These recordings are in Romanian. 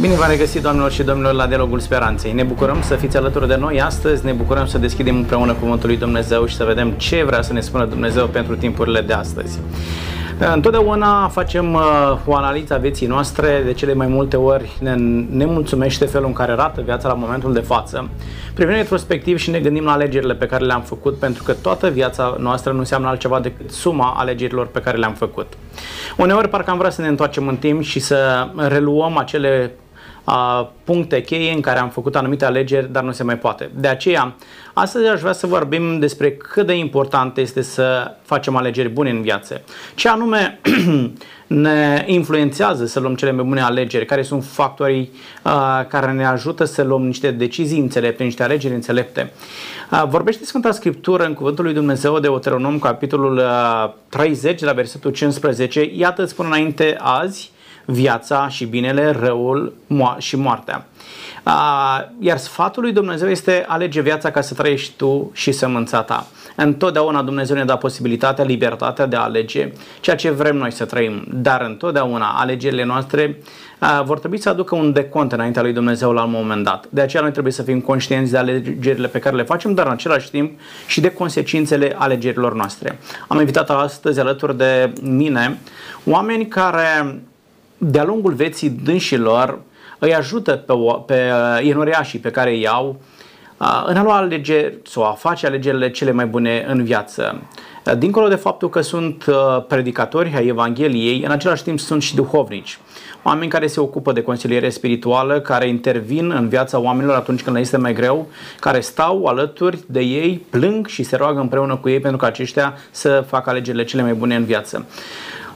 Bine v-am regăsit, doamnelor și domnilor, la Dialogul Speranței. Ne bucurăm să fiți alături de noi astăzi, ne bucurăm să deschidem împreună Cuvântul lui Dumnezeu și să vedem ce vrea să ne spună Dumnezeu pentru timpurile de astăzi. Întotdeauna facem uh, o analiză a vieții noastre, de cele mai multe ori ne, ne mulțumește felul în care arată viața la momentul de față. Privim retrospectiv și ne gândim la alegerile pe care le-am făcut, pentru că toată viața noastră nu înseamnă altceva decât suma alegerilor pe care le-am făcut. Uneori parcă am vrea să ne întoarcem în timp și să reluăm acele a, puncte cheie în care am făcut anumite alegeri, dar nu se mai poate. De aceea, astăzi aș vrea să vorbim despre cât de important este să facem alegeri bune în viață. Ce anume ne influențează să luăm cele mai bune alegeri, care sunt factorii uh, care ne ajută să luăm niște decizii înțelepte, niște alegeri înțelepte. Uh, vorbește Sfânta Scriptură în Cuvântul lui Dumnezeu de Deuteronom, capitolul uh, 30, la versetul 15. Iată, spun înainte azi, viața și binele, răul mo- și moartea. Iar sfatul lui Dumnezeu este alege viața ca să trăiești tu și sămânța ta. Întotdeauna Dumnezeu ne dă posibilitatea, libertatea de a alege ceea ce vrem noi să trăim, dar întotdeauna alegerile noastre vor trebui să aducă un decont înaintea lui Dumnezeu la un moment dat. De aceea noi trebuie să fim conștienți de alegerile pe care le facem, dar în același timp și de consecințele alegerilor noastre. Am invitat astăzi alături de mine oameni care de-a lungul vieții dânșilor îi ajută pe, pe inuriașii pe care îi au în a lua alegeri sau a face alegerile cele mai bune în viață. Dincolo de faptul că sunt predicatori ai Evangheliei, în același timp sunt și duhovnici. Oameni care se ocupă de consiliere spirituală, care intervin în viața oamenilor atunci când le este mai greu, care stau alături de ei, plâng și se roagă împreună cu ei pentru ca aceștia să facă alegerile cele mai bune în viață.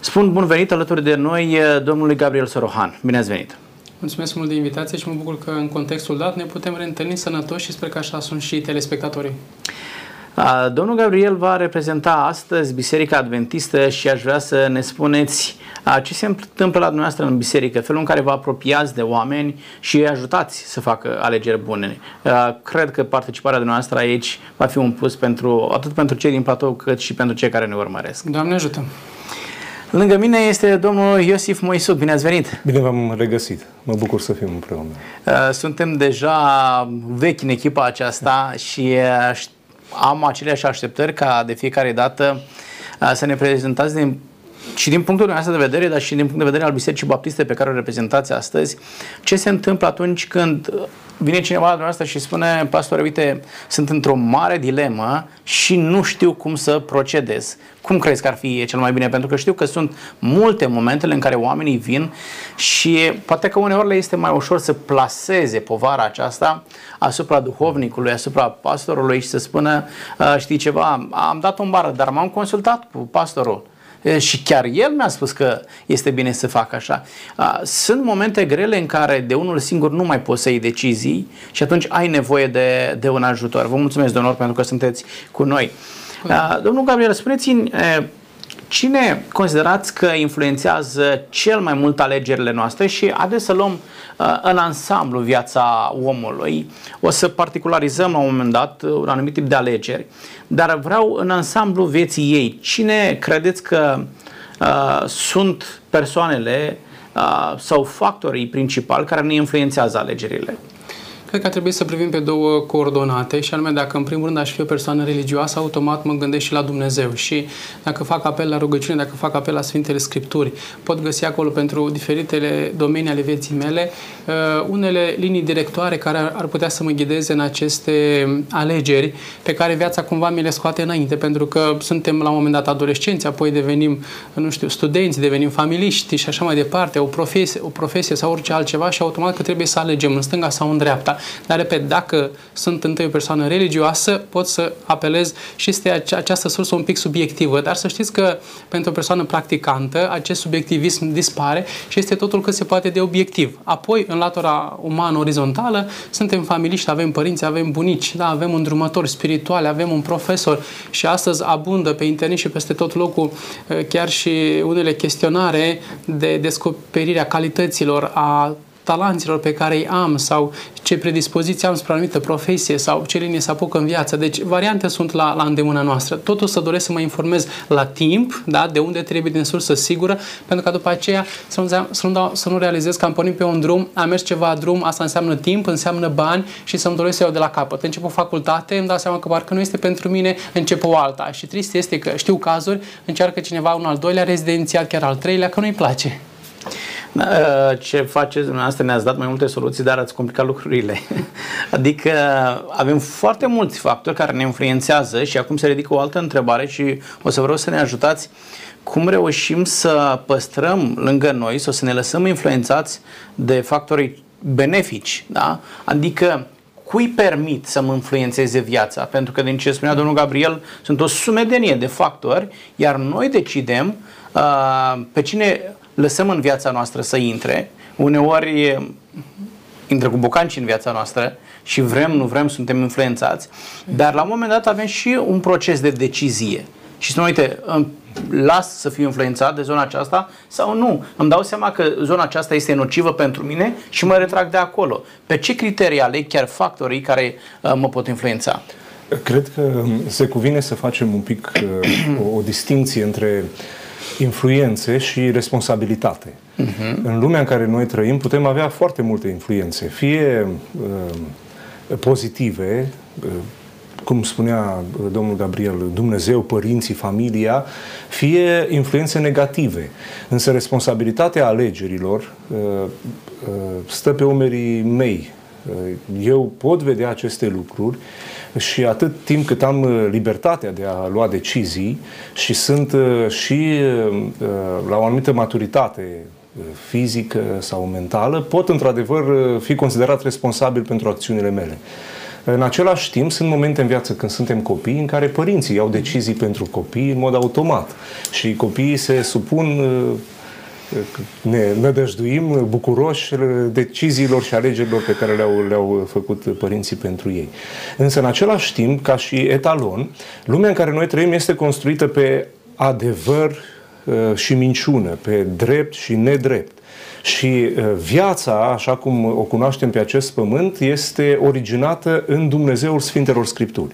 Spun bun venit alături de noi eh, domnului Gabriel Sorohan. Bine ați venit! Mulțumesc mult de invitație și mă bucur că în contextul dat ne putem reîntâlni sănătoși și sper că așa sunt și telespectatorii. Domnul Gabriel va reprezenta astăzi Biserica Adventistă și aș vrea să ne spuneți ce se întâmplă la dumneavoastră în biserică, felul în care vă apropiați de oameni și îi ajutați să facă alegeri bune. Cred că participarea dumneavoastră aici va fi un plus pentru, atât pentru cei din platou cât și pentru cei care ne urmăresc. Doamne ajută! Lângă mine este domnul Iosif Moisub. Bine ați venit! Bine v-am regăsit. Mă bucur să fim împreună. Uh, suntem deja vechi în echipa aceasta și uh, am aceleași așteptări ca de fiecare dată uh, să ne prezentați din și din punctul nostru de vedere, dar și din punct de vedere al Bisericii Baptiste pe care o reprezentați astăzi, ce se întâmplă atunci când vine cineva la dumneavoastră și spune, pastore, uite, sunt într-o mare dilemă și nu știu cum să procedez. Cum crezi că ar fi cel mai bine? Pentru că știu că sunt multe momentele în care oamenii vin și poate că uneori le este mai ușor să plaseze povara aceasta asupra duhovnicului, asupra pastorului și să spună, știi ceva, am dat o bară, dar m-am consultat cu pastorul și chiar el mi-a spus că este bine să fac așa. Sunt momente grele în care de unul singur nu mai poți să iei decizii și atunci ai nevoie de, de un ajutor. Vă mulțumesc, domnul, pentru că sunteți cu noi. Domnul Gabriel, spuneți-mi Cine considerați că influențează cel mai mult alegerile noastre și haideți să luăm uh, în ansamblu viața omului. O să particularizăm la un moment dat un anumit tip de alegeri, dar vreau în ansamblu vieții ei. Cine credeți că uh, sunt persoanele uh, sau factorii principali care ne influențează alegerile? Cred că ar trebui să privim pe două coordonate și anume dacă în primul rând aș fi o persoană religioasă, automat mă gândesc și la Dumnezeu și dacă fac apel la rugăciune, dacă fac apel la Sfintele Scripturi, pot găsi acolo pentru diferitele domenii ale vieții mele uh, unele linii directoare care ar putea să mă ghideze în aceste alegeri pe care viața cumva mi le scoate înainte, pentru că suntem la un moment dat adolescenți, apoi devenim, nu știu, studenți, devenim familiști și așa mai departe, o profesie, o profesie sau orice altceva și automat că trebuie să alegem în stânga sau în dreapta. Dar, repet, dacă sunt întâi o persoană religioasă, pot să apelez și este această sursă un pic subiectivă, dar să știți că pentru o persoană practicantă acest subiectivism dispare și este totul cât se poate de obiectiv. Apoi, în latura umană orizontală, suntem familiști, avem părinți, avem bunici, da, avem un drumător spiritual, avem un profesor și astăzi abundă pe internet și peste tot locul chiar și unele chestionare de descoperirea calităților a talanților pe care îi am sau ce predispoziție am spre o anumită profesie sau ce linie să apuc în viață. Deci variante sunt la, la îndemâna noastră. Totul să doresc să mă informez la timp, da, de unde trebuie din sursă sigură, pentru că după aceea să nu, să nu, dau, să nu realizez că am pornit pe un drum, am mers ceva drum, asta înseamnă timp, înseamnă bani și să-mi doresc să iau de la capăt. Încep o facultate, îmi dau seama că parcă nu este pentru mine, încep o alta. Și trist este că știu cazuri, încearcă cineva un al doilea rezidențiat, chiar al treilea, că nu-i place. Da, ce faceți dumneavoastră ne-ați dat mai multe soluții, dar ați complicat lucrurile. Adică avem foarte mulți factori care ne influențează și acum se ridică o altă întrebare și o să vreau să ne ajutați cum reușim să păstrăm lângă noi sau să ne lăsăm influențați de factorii benefici, da? Adică cui permit să mă influențeze viața? Pentru că din ce spunea domnul Gabriel, sunt o sumedenie de factori, iar noi decidem uh, pe cine lăsăm în viața noastră să intre, uneori intră cu bocanci în viața noastră și vrem, nu vrem, suntem influențați, dar la un moment dat avem și un proces de decizie. Și să uite, las să fiu influențat de zona aceasta sau nu. Îmi dau seama că zona aceasta este nocivă pentru mine și mă retrag de acolo. Pe ce criterii aleg chiar factorii care uh, mă pot influența? Cred că se cuvine să facem un pic uh, o, o distinție între uh, influențe și responsabilitate. Uh-huh. În lumea în care noi trăim putem avea foarte multe influențe, fie uh, pozitive, uh, cum spunea uh, domnul Gabriel, Dumnezeu, părinții, familia, fie influențe negative. Însă responsabilitatea alegerilor uh, uh, stă pe umerii mei. Uh, eu pot vedea aceste lucruri și atât timp cât am uh, libertatea de a lua decizii și sunt uh, și uh, la o anumită maturitate fizică sau mentală, pot într-adevăr fi considerat responsabil pentru acțiunile mele. În același timp, sunt momente în viață când suntem copii în care părinții iau decizii pentru copii în mod automat și copiii se supun ne nădăjduim bucuroși deciziilor și alegerilor pe care le-au, le-au făcut părinții pentru ei. Însă, în același timp, ca și etalon, lumea în care noi trăim este construită pe adevăr uh, și minciună, pe drept și nedrept. Și uh, viața, așa cum o cunoaștem pe acest pământ, este originată în Dumnezeul Sfintelor Scripturi.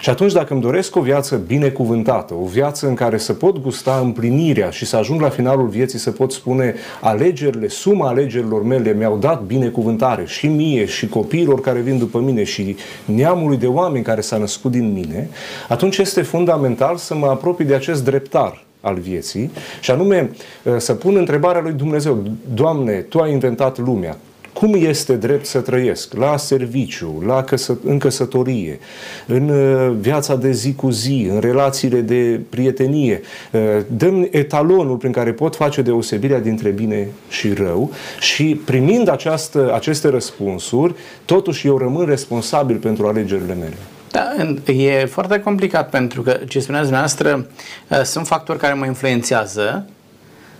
Și atunci, dacă îmi doresc o viață binecuvântată, o viață în care să pot gusta împlinirea și să ajung la finalul vieții să pot spune alegerile, suma alegerilor mele mi-au dat binecuvântare și mie și copiilor care vin după mine și neamului de oameni care s-a născut din mine, atunci este fundamental să mă apropii de acest dreptar al vieții și anume uh, să pun întrebarea lui Dumnezeu, Doamne, Tu ai inventat lumea, cum este drept să trăiesc la serviciu, la căsă, în căsătorie, în uh, viața de zi cu zi, în relațiile de prietenie. Uh, dăm etalonul prin care pot face deosebirea dintre bine și rău și primind această, aceste răspunsuri, totuși eu rămân responsabil pentru alegerile mele. Da, e foarte complicat pentru că, ce spuneați dumneavoastră, uh, sunt factori care mă influențează,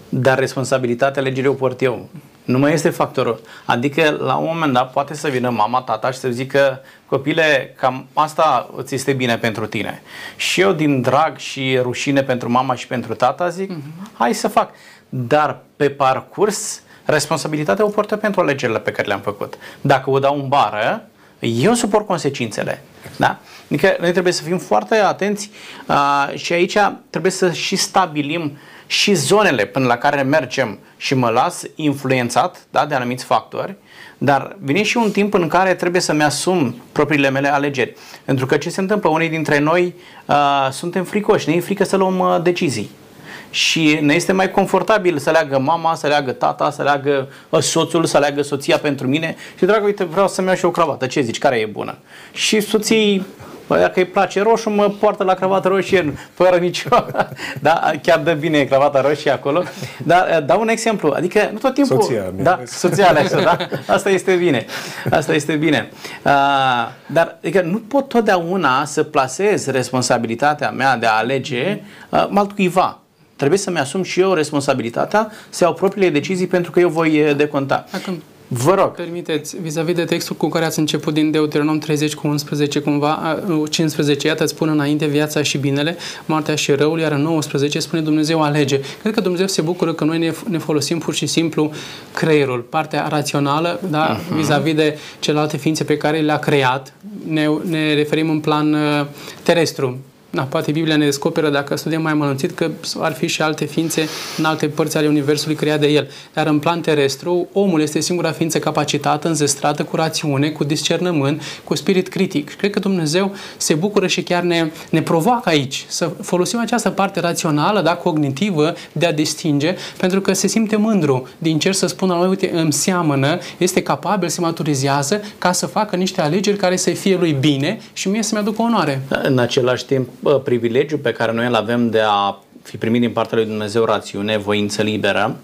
dar responsabilitatea alegerii o port eu. Nu mai este factorul. Adică, la un moment dat, poate să vină mama, tata și să zică copile, cam asta îți este bine pentru tine. Și eu, din drag și rușine pentru mama și pentru tata, zic, mm-hmm. hai să fac. Dar, pe parcurs, responsabilitatea o portă pentru alegerile pe care le-am făcut. Dacă o dau în bară, eu suport consecințele. Da? Adică noi trebuie să fim foarte atenți uh, și aici trebuie să și stabilim și zonele până la care mergem și mă las influențat da, de anumiți factori, dar vine și un timp în care trebuie să-mi asum propriile mele alegeri. Pentru că ce se întâmplă? Unii dintre noi uh, suntem fricoși, ne e frică să luăm uh, decizii și ne este mai confortabil să leagă mama, să leagă tata, să leagă ă, soțul, să leagă soția pentru mine și dragă, uite, vreau să-mi iau și o cravată, ce zici, care e bună? Și soții Bă, dacă îi place roșu, mă poartă la cravată roșie, fără nicio... da, chiar dă bine cravata roșie acolo. Dar ă, dau un exemplu. Adică nu tot timpul... Soția Da, soția aleasă, da? Asta este bine. Asta este bine. Uh, dar adică nu pot totdeauna să plasez responsabilitatea mea de a alege uh, altcuiva. Trebuie să-mi asum și eu responsabilitatea să iau propriile decizii pentru că eu voi deconta. Dacă Vă rog. Permiteți, vis-a-vis de textul cu care ați început din Deuteronom 30 cu 11, cumva, 15, iată, îți spune înainte viața și binele, moartea și răul, iar în 19 spune Dumnezeu alege. Cred că Dumnezeu se bucură că noi ne, ne folosim pur și simplu creierul, partea rațională, da, uh-huh. vis-a-vis de celelalte ființe pe care le-a creat, ne, ne referim în plan uh, terestru, da, poate Biblia ne descoperă, dacă studiem mai mănânțit, că ar fi și alte ființe în alte părți ale Universului create de El. Dar în plan terestru, omul este singura ființă capacitată, înzestrată, cu rațiune, cu discernământ, cu spirit critic. Cred că Dumnezeu se bucură și chiar ne, ne provoacă aici să folosim această parte rațională, da, cognitivă, de a distinge, pentru că se simte mândru din cer să spună, uite, îmi seamănă, este capabil, se maturizează ca să facă niște alegeri care să fie lui bine și mie să-mi aducă onoare. În același timp, privilegiul pe care noi îl avem de a fi primit din partea lui Dumnezeu rațiune, voință liberă,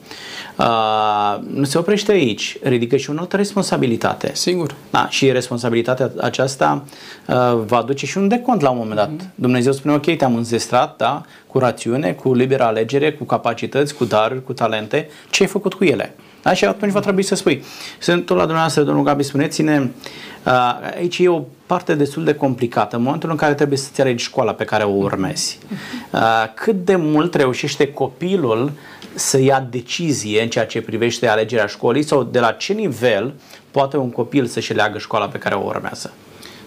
uh, nu se oprește aici. Ridică și o altă responsabilitate. Sigur. Da, și responsabilitatea aceasta uh, va duce și un decont la un moment dat. Mm-hmm. Dumnezeu spune, ok, te-am înzestrat, da, cu rațiune, cu liberă alegere, cu capacități, cu daruri, cu talente. Ce ai făcut cu ele? Da? Și atunci va trebui să spui. Sunt tot la dumneavoastră, domnul Gabi, spuneți-ne, uh, aici e o parte destul de complicată, în momentul în care trebuie să-ți alegi școala pe care o urmezi. Uh, cât de mult reușește copilul să ia decizie în ceea ce privește alegerea școlii sau de la ce nivel poate un copil să-și leagă școala pe care o urmează?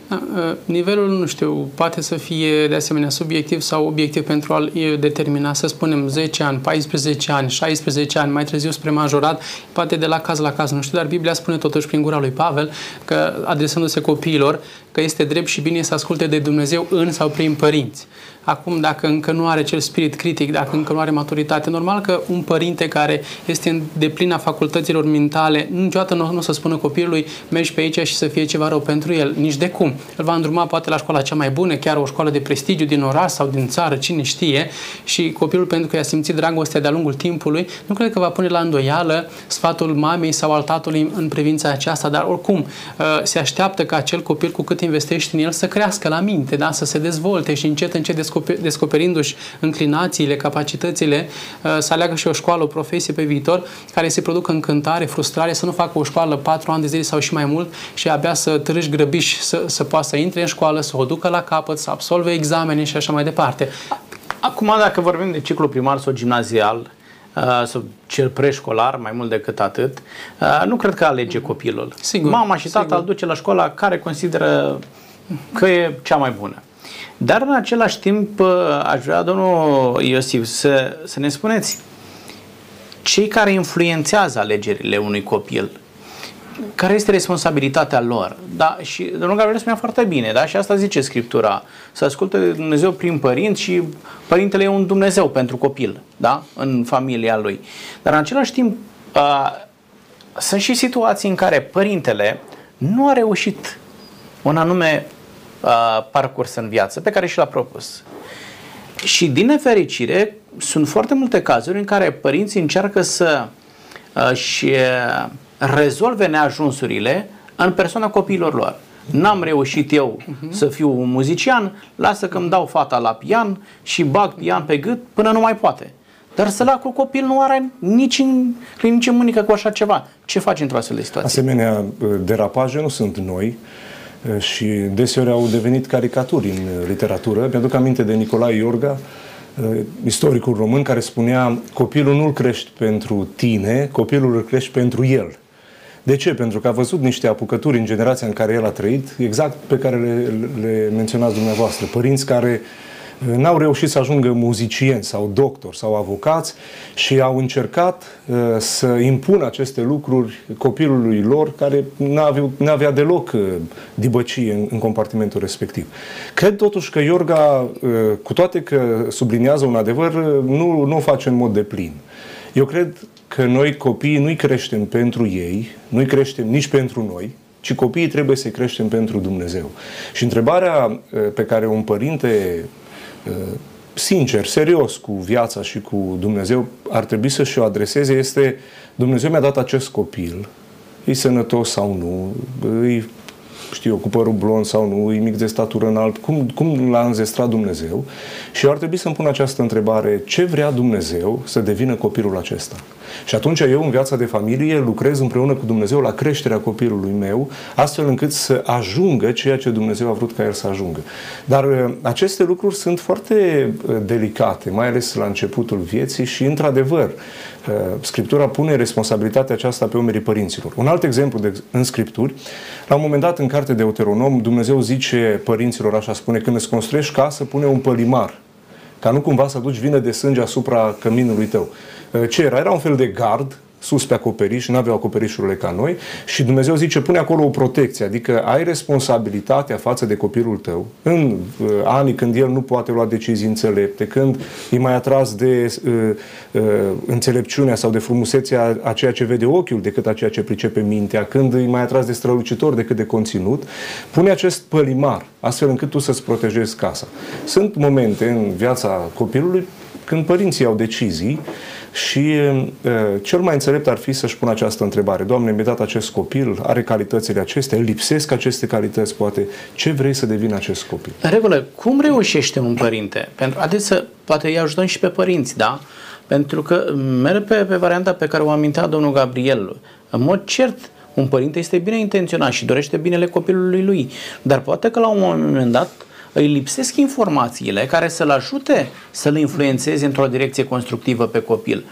Da, nivelul, nu știu, poate să fie de asemenea subiectiv sau obiectiv pentru a determina, să spunem, 10 ani, 14 ani, 16 ani, mai târziu spre majorat, poate de la caz la caz, nu știu, dar Biblia spune totuși prin gura lui Pavel că, adresându-se copiilor, că este drept și bine să asculte de Dumnezeu în sau prin părinți. Acum, dacă încă nu are cel spirit critic, dacă încă nu are maturitate, normal că un părinte care este în deplina facultăților mentale, niciodată nu, nu o să spună copilului mergi pe aici și să fie ceva rău pentru el, nici de cum. Îl va îndruma poate la școala cea mai bună, chiar o școală de prestigiu din oraș sau din țară, cine știe, și copilul pentru că i-a simțit dragostea de-a lungul timpului, nu cred că va pune la îndoială sfatul mamei sau al tatălui în privința aceasta, dar oricum uh, se așteaptă ca acel copil cu cât investești în el să crească la minte, da? să se dezvolte și încet încet descoperindu-și înclinațiile, capacitățile, uh, să aleagă și o școală, o profesie pe viitor, care se producă încântare, frustrare, să nu facă o școală patru ani de zile sau și mai mult și abia să târâși grăbiși să, să poată să intre în școală, să o ducă la capăt, să absolve examene și așa mai departe. Acum, dacă vorbim de ciclu primar sau gimnazial, uh, sau cel preșcolar, mai mult decât atât, uh, nu cred că alege copilul. Sigur, Mama și tata îl duce la școala care consideră că e cea mai bună. Dar în același timp uh, aș vrea, domnul Iosif, să, să ne spuneți cei care influențează alegerile unui copil, care este responsabilitatea lor? Da, și domnul Gabriel spunea foarte bine, da? și asta zice Scriptura, să asculte de Dumnezeu prin părinți și părintele e un Dumnezeu pentru copil, da? în familia lui. Dar în același timp, uh, sunt și situații în care părintele nu a reușit un anume uh, parcurs în viață pe care și l-a propus. Și din nefericire, sunt foarte multe cazuri în care părinții încearcă să uh, și uh, rezolve neajunsurile în persoana copiilor lor. N-am reușit eu uh-huh. să fiu un muzician, lasă că îmi dau fata la pian și bag pian pe gât până nu mai poate. Dar săracul copil nu are nici, în, nici în mânică cu așa ceva. Ce faci într-o astfel de situație? Asemenea, uh, derapaje nu sunt noi și deseori au devenit caricaturi în literatură. Mi-aduc aminte de Nicolae Iorga, istoricul român, care spunea copilul nu-l crești pentru tine, copilul îl crești pentru el. De ce? Pentru că a văzut niște apucături în generația în care el a trăit, exact pe care le, le menționați dumneavoastră. Părinți care uh, n-au reușit să ajungă muzicieni sau doctori sau avocați și au încercat uh, să impună aceste lucruri copilului lor care n-avea deloc uh, dibăcie în, în compartimentul respectiv. Cred totuși că Iorga, uh, cu toate că subliniază un adevăr, nu, nu o face în mod deplin. Eu cred că noi copiii nu-i creștem pentru ei, nu-i creștem nici pentru noi, ci copiii trebuie să-i creștem pentru Dumnezeu. Și întrebarea pe care un părinte Uh, sincer, serios cu viața și cu Dumnezeu ar trebui să și-o adreseze este Dumnezeu mi-a dat acest copil, e sănătos sau nu, e știu eu, cu părul blond sau nu, e mic de statură înalt, cum, cum l-a înzestrat Dumnezeu și eu ar trebui să-mi pun această întrebare, ce vrea Dumnezeu să devină copilul acesta? Și atunci eu în viața de familie lucrez împreună cu Dumnezeu la creșterea copilului meu, astfel încât să ajungă ceea ce Dumnezeu a vrut ca el să ajungă. Dar uh, aceste lucruri sunt foarte uh, delicate, mai ales la începutul vieții și, într-adevăr, uh, Scriptura pune responsabilitatea aceasta pe umerii părinților. Un alt exemplu de, în Scripturi, la un moment dat în carte de Deuteronom, Dumnezeu zice părinților, așa spune, când îți construiești casă, pune un pălimar, ca nu cumva să aduci vină de sânge asupra căminului tău. Eh, ce era? Era un fel de gard sus pe acoperiș, nu aveau acoperișurile ca noi și Dumnezeu zice, pune acolo o protecție, adică ai responsabilitatea față de copilul tău în uh, anii când el nu poate lua decizii înțelepte, când e mai atras de uh, uh, înțelepciunea sau de frumusețea a ceea ce vede ochiul decât a ceea ce pricepe mintea, când e mai atras de strălucitor decât de conținut, pune acest pălimar astfel încât tu să-ți protejezi casa. Sunt momente în viața copilului când părinții au decizii și uh, cel mai înțelept ar fi să-și pună această întrebare. Doamne, mi-a dat acest copil, are calitățile acestea, lipsesc aceste calități, poate. Ce vrei să devină acest copil? În regulă, cum reușește un părinte? Pentru, adesea, poate îi ajutăm și pe părinți, da? Pentru că merg pe, pe varianta pe care o amintea domnul Gabriel. În mod cert, un părinte este bine intenționat și dorește binele copilului lui, dar poate că la un moment dat îi lipsesc informațiile care să-l ajute să-l influențeze într-o direcție constructivă pe copil.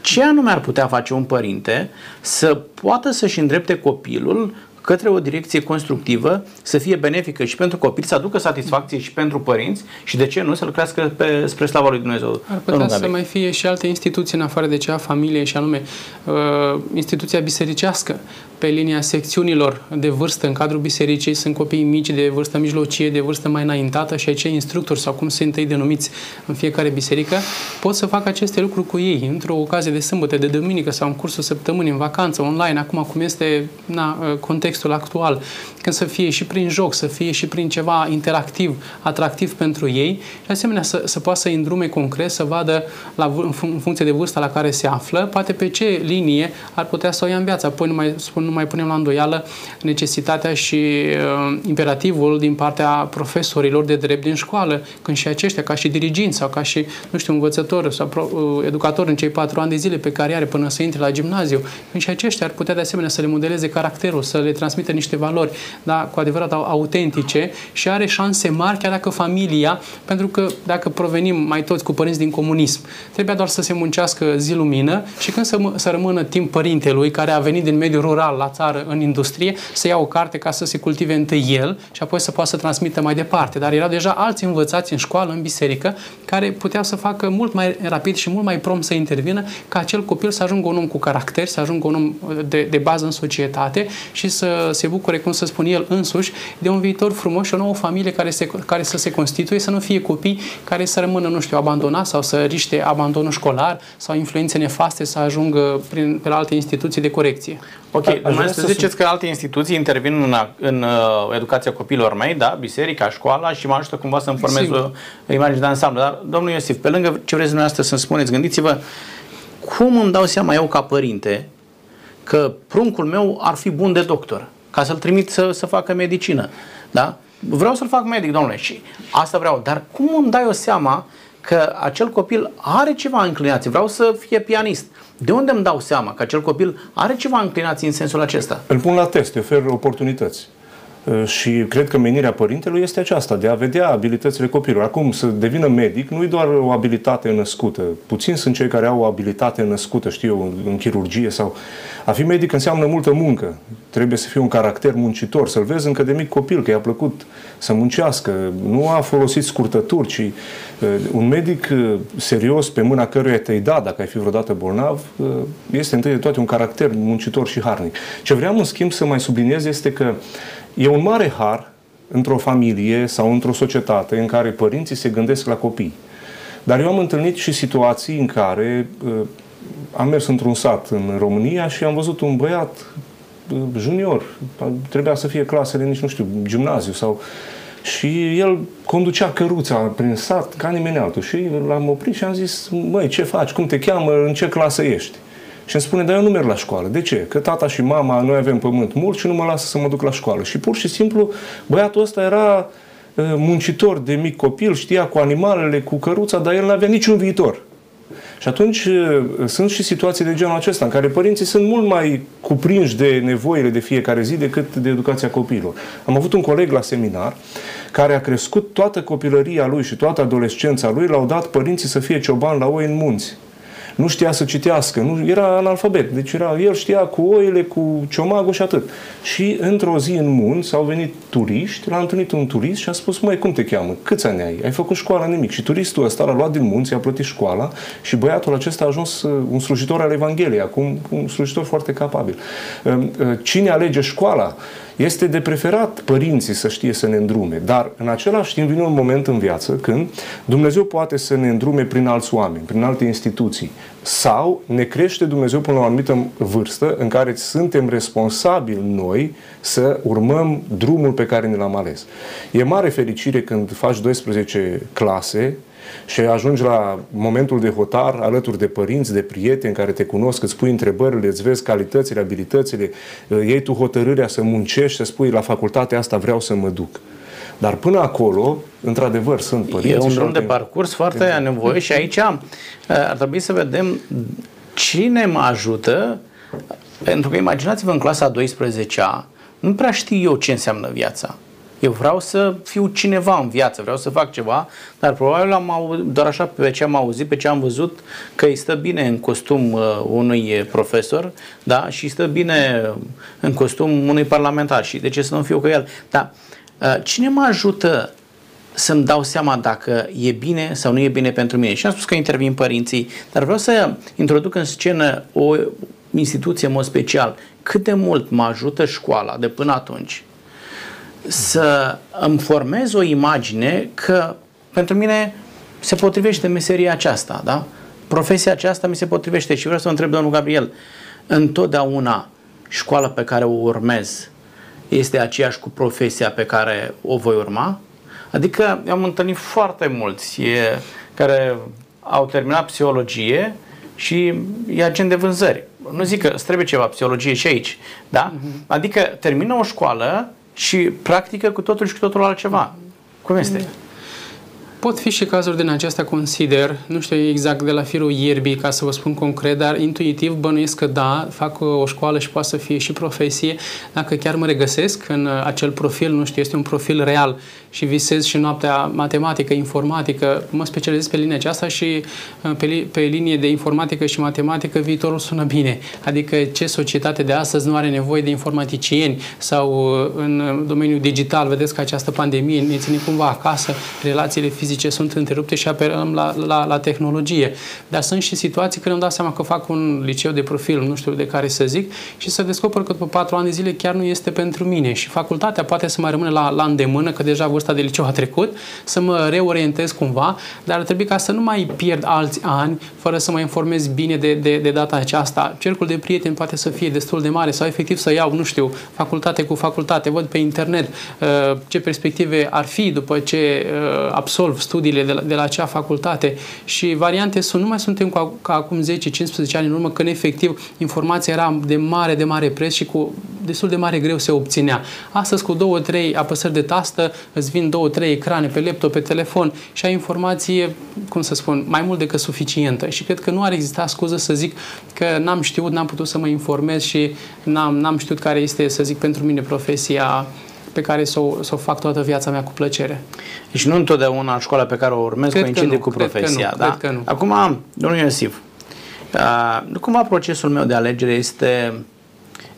Ce anume ar putea face un părinte să poată să-și îndrepte copilul către o direcție constructivă, să fie benefică și pentru copil, să aducă satisfacție și pentru părinți și de ce nu să-l crească pe, spre slava lui Dumnezeu. Ar putea să mai fie și alte instituții în afară de cea familie și anume uh, instituția bisericească pe linia secțiunilor de vârstă în cadrul bisericii. Sunt copii mici de vârstă mijlocie, de vârstă mai înaintată și acei instructori sau cum sunt ei denumiți în fiecare biserică pot să facă aceste lucruri cu ei într-o ocazie de sâmbătă, de duminică sau în cursul săptămânii, în vacanță, online, acum cum este na, contextul actual, când să fie și prin joc, să fie și prin ceva interactiv, atractiv pentru ei și asemenea să, să poată să îndrume concret, să vadă la, în funcție de vârsta la care se află, poate pe ce linie ar putea să o ia în viață. Apoi nu mai spun mai punem la îndoială necesitatea și uh, imperativul din partea profesorilor de drept din școală, când și aceștia, ca și diriginți sau ca și, nu știu, învățători sau pro, uh, educatori în cei patru ani de zile pe care are până să intre la gimnaziu, când și aceștia ar putea de asemenea să le modeleze caracterul, să le transmită niște valori, da, cu adevărat autentice și are șanse mari chiar dacă familia, pentru că dacă provenim mai toți cu părinți din comunism, trebuia doar să se muncească zi lumină și când să, să rămână timp părintelui care a venit din mediul rural la țară în industrie să ia o carte ca să se cultive întâi el și apoi să poată să transmită mai departe. Dar erau deja alți învățați în școală, în biserică, care puteau să facă mult mai rapid și mult mai prompt să intervină ca acel copil să ajungă un om cu caracter, să ajungă un om de, de bază în societate și să se bucure, cum să spun el însuși, de un viitor frumos și o nouă familie care, se, care să se constituie, să nu fie copii care să rămână, nu știu, abandonați sau să riște abandonul școlar sau influențe nefaste să ajungă prin, pe la alte instituții de corecție. Ok, dumneavoastră ziceți că alte instituții intervin în, în uh, educația copiilor mei, da, biserica, școala și mă ajută cumva să-mi formez o imagine de ansamblu. Dar, domnul Iosif, pe lângă ce vreți dumneavoastră să-mi spuneți, gândiți-vă cum îmi dau seama eu ca părinte că pruncul meu ar fi bun de doctor, ca să-l trimit să, să facă medicină, da? Vreau să-l fac medic, domnule, și asta vreau, dar cum îmi dai o seama că acel copil are ceva înclinație, vreau să fie pianist, de unde îmi dau seama că acel copil are ceva înclinații în sensul acesta? Îl pun la test, îi ofer oportunități. Uh, și cred că menirea părintelui este aceasta, de a vedea abilitățile copilului. Acum, să devină medic nu e doar o abilitate născută. Puțin sunt cei care au o abilitate născută, știu eu, în chirurgie sau... A fi medic înseamnă multă muncă. Trebuie să fie un caracter muncitor, să-l vezi încă de mic copil, că i-a plăcut să muncească. Nu a folosit scurtături, ci uh, un medic uh, serios, pe mâna căruia te-ai da, dacă ai fi vreodată bolnav, este întâi de toate un caracter muncitor și harnic. Ce vreau, în schimb, să mai subliniez este că E un mare har într-o familie sau într-o societate în care părinții se gândesc la copii. Dar eu am întâlnit și situații în care uh, am mers într-un sat în România și am văzut un băiat uh, junior, trebuia să fie clasele, nici nu știu, gimnaziu sau... Și el conducea căruța prin sat ca nimeni altul. Și l-am oprit și am zis, măi, ce faci, cum te cheamă, în ce clasă ești? Și îmi spune, dar eu nu merg la școală. De ce? Că tata și mama, noi avem pământ mult și nu mă lasă să mă duc la școală. Și pur și simplu, băiatul ăsta era uh, muncitor de mic copil, știa cu animalele, cu căruța, dar el nu avea niciun viitor. Și atunci uh, sunt și situații de genul acesta, în care părinții sunt mult mai cuprinși de nevoile de fiecare zi decât de educația copiilor. Am avut un coleg la seminar care a crescut toată copilăria lui și toată adolescența lui, l-au dat părinții să fie cioban la oi în munți nu știa să citească, nu, era analfabet. Deci era, el știa cu oile, cu ciomagul și atât. Și într-o zi în munți au venit turiști, l-a întâlnit un turist și a spus, măi, cum te cheamă? Câți ani ai? Ai făcut școala nimic. Și turistul ăsta l-a luat din munți, a plătit școala și băiatul acesta a ajuns uh, un slujitor al Evangheliei, acum un slujitor foarte capabil. Uh, uh, cine alege școala? Este de preferat părinții să știe să ne îndrume, dar în același timp vine un moment în viață când Dumnezeu poate să ne îndrume prin alți oameni, prin alte instituții, sau ne crește Dumnezeu până la o anumită vârstă în care suntem responsabili noi să urmăm drumul pe care ne l-am ales. E mare fericire când faci 12 clase și ajungi la momentul de hotar alături de părinți, de prieteni care te cunosc, îți pui întrebările, îți vezi calitățile, abilitățile, iei tu hotărârea să muncești, să spui la facultatea asta vreau să mă duc. Dar până acolo, într-adevăr, sunt părinți. E un drum de parcurs foarte exact. nevoie și aici uh, ar trebui să vedem cine mă ajută, pentru că imaginați-vă în clasa 12-a, nu prea știu eu ce înseamnă viața. Eu vreau să fiu cineva în viață, vreau să fac ceva, dar probabil am auzit, doar așa pe ce am auzit, pe ce am văzut, că îi stă bine în costum uh, unui profesor, da, și stă bine în costum unui parlamentar și de ce să nu fiu cu el. Dar uh, cine mă ajută să-mi dau seama dacă e bine sau nu e bine pentru mine. Și am spus că intervin părinții, dar vreau să introduc în scenă o instituție în mod special. Cât de mult mă ajută școala de până atunci să îmi formez o imagine că pentru mine se potrivește meseria aceasta, da? Profesia aceasta mi se potrivește și vreau să întreb domnul Gabriel, întotdeauna școala pe care o urmez este aceeași cu profesia pe care o voi urma? Adică am întâlnit foarte mulți e, care au terminat psihologie și e agent de vânzări. Nu zic că trebuie ceva psihologie și aici, da? Uh-huh. Adică termină o școală și practică cu totul și cu totul altceva. Cum este? Pot fi și cazuri din acestea, consider, nu știu exact de la firul ierbii ca să vă spun concret, dar intuitiv bănuiesc că da, fac o școală și poate să fie și profesie, dacă chiar mă regăsesc în acel profil, nu știu, este un profil real și visez și noaptea matematică, informatică, mă specializez pe linia aceasta și uh, pe, pe linie de informatică și matematică viitorul sună bine. Adică ce societate de astăzi nu are nevoie de informaticieni sau uh, în domeniul digital, vedeți că această pandemie ne ține cumva acasă, relațiile fizice sunt întrerupte și apelăm la, la, la tehnologie. Dar sunt și situații când îmi dau seama că fac un liceu de profil, nu știu de care să zic, și să descoper că după patru ani de zile chiar nu este pentru mine și facultatea poate să mai rămână la, la îndemână, că deja vârsta de liceu a trecut, să mă reorientez cumva, dar ar trebui ca să nu mai pierd alți ani fără să mă informez bine de, de, de data aceasta. Cercul de prieteni poate să fie destul de mare sau efectiv să iau, nu știu, facultate cu facultate, văd pe internet uh, ce perspective ar fi după ce uh, absolv studiile de la, de la acea facultate și variante sunt, nu mai suntem ca, ca acum 10-15 ani în urmă, când efectiv informația era de mare, de mare preț și cu destul de mare greu se obținea. Astăzi cu două, trei apăsări de tastă îți vin două, trei ecrane pe laptop, pe telefon și ai informație, cum să spun, mai mult decât suficientă. Și cred că nu ar exista scuză să zic că n-am știut, n-am putut să mă informez și n-am, n-am știut care este, să zic, pentru mine profesia pe care să o, să o fac toată viața mea cu plăcere. Deci nu întotdeauna școala pe care o urmez cred coincide nu, cu profesia. Că nu, da? Cred că nu. Acum, domnul Iosif, uh, cumva procesul meu de alegere este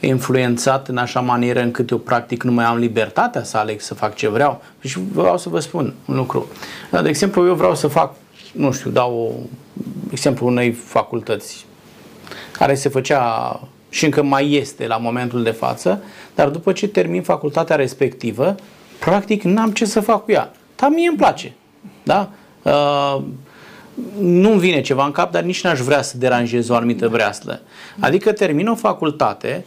influențat în așa manieră încât eu practic nu mai am libertatea să aleg să fac ce vreau. Și vreau să vă spun un lucru. De exemplu, eu vreau să fac, nu știu, dau exemplu unei facultăți care se făcea și încă mai este la momentul de față, dar după ce termin facultatea respectivă, practic n-am ce să fac cu ea. Dar mie îmi place. Da? Uh, nu-mi vine ceva în cap, dar nici n-aș vrea să deranjez o anumită breaslă. Adică termin o facultate,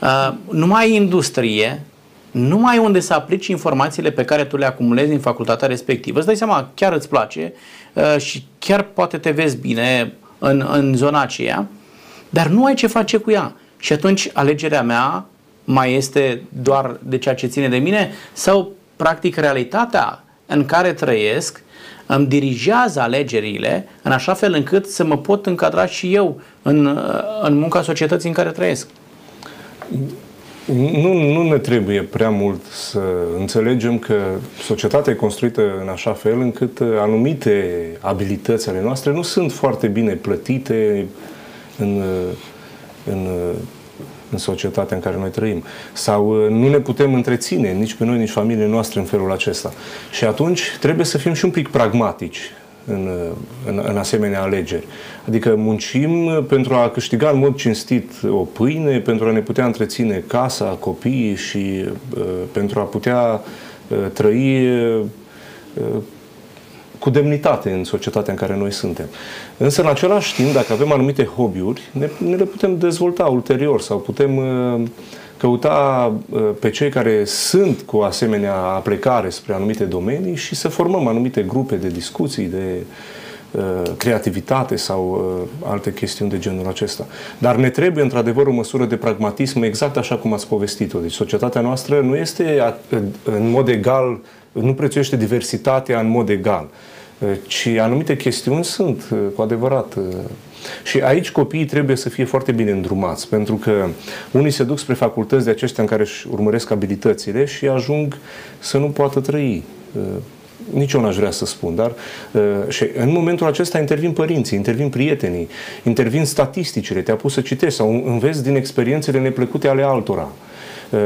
uh, nu mai ai industrie, nu mai ai unde să aplici informațiile pe care tu le acumulezi în facultatea respectivă. Îți dai seama, chiar îți place uh, și chiar poate te vezi bine în, în zona aceea, dar nu ai ce face cu ea. Și atunci alegerea mea mai este doar de ceea ce ține de mine sau practic realitatea în care trăiesc îmi dirigează alegerile în așa fel încât să mă pot încadra și eu în, în munca societății în care trăiesc. Nu, nu ne trebuie prea mult să înțelegem că societatea e construită în așa fel încât anumite abilități ale noastre nu sunt foarte bine plătite în, în în societatea în care noi trăim. Sau uh, nu ne putem întreține nici pe noi, nici familiile noastre în felul acesta. Și atunci trebuie să fim și un pic pragmatici în, uh, în, în asemenea alegeri. Adică muncim pentru a câștiga în mod cinstit o pâine, pentru a ne putea întreține casa, copiii și uh, pentru a putea uh, trăi uh, cu demnitate în societatea în care noi suntem. Însă, în același timp, dacă avem anumite hobby-uri, ne, ne le putem dezvolta ulterior sau putem uh, căuta uh, pe cei care sunt cu asemenea aplecare spre anumite domenii și să formăm anumite grupe de discuții, de uh, creativitate sau alte chestiuni de genul acesta. Dar ne trebuie într-adevăr o măsură de pragmatism exact așa cum ați povestit-o. Deci societatea noastră nu este în mod egal, nu prețuiește diversitatea în mod egal ci anumite chestiuni sunt cu adevărat. Și aici copiii trebuie să fie foarte bine îndrumați, pentru că unii se duc spre facultăți de aceștia în care își urmăresc abilitățile și ajung să nu poată trăi. Nici eu n-aș vrea să spun, dar și în momentul acesta intervin părinții, intervin prietenii, intervin statisticile, te-a pus să citești sau înveți din experiențele neplăcute ale altora. Uh,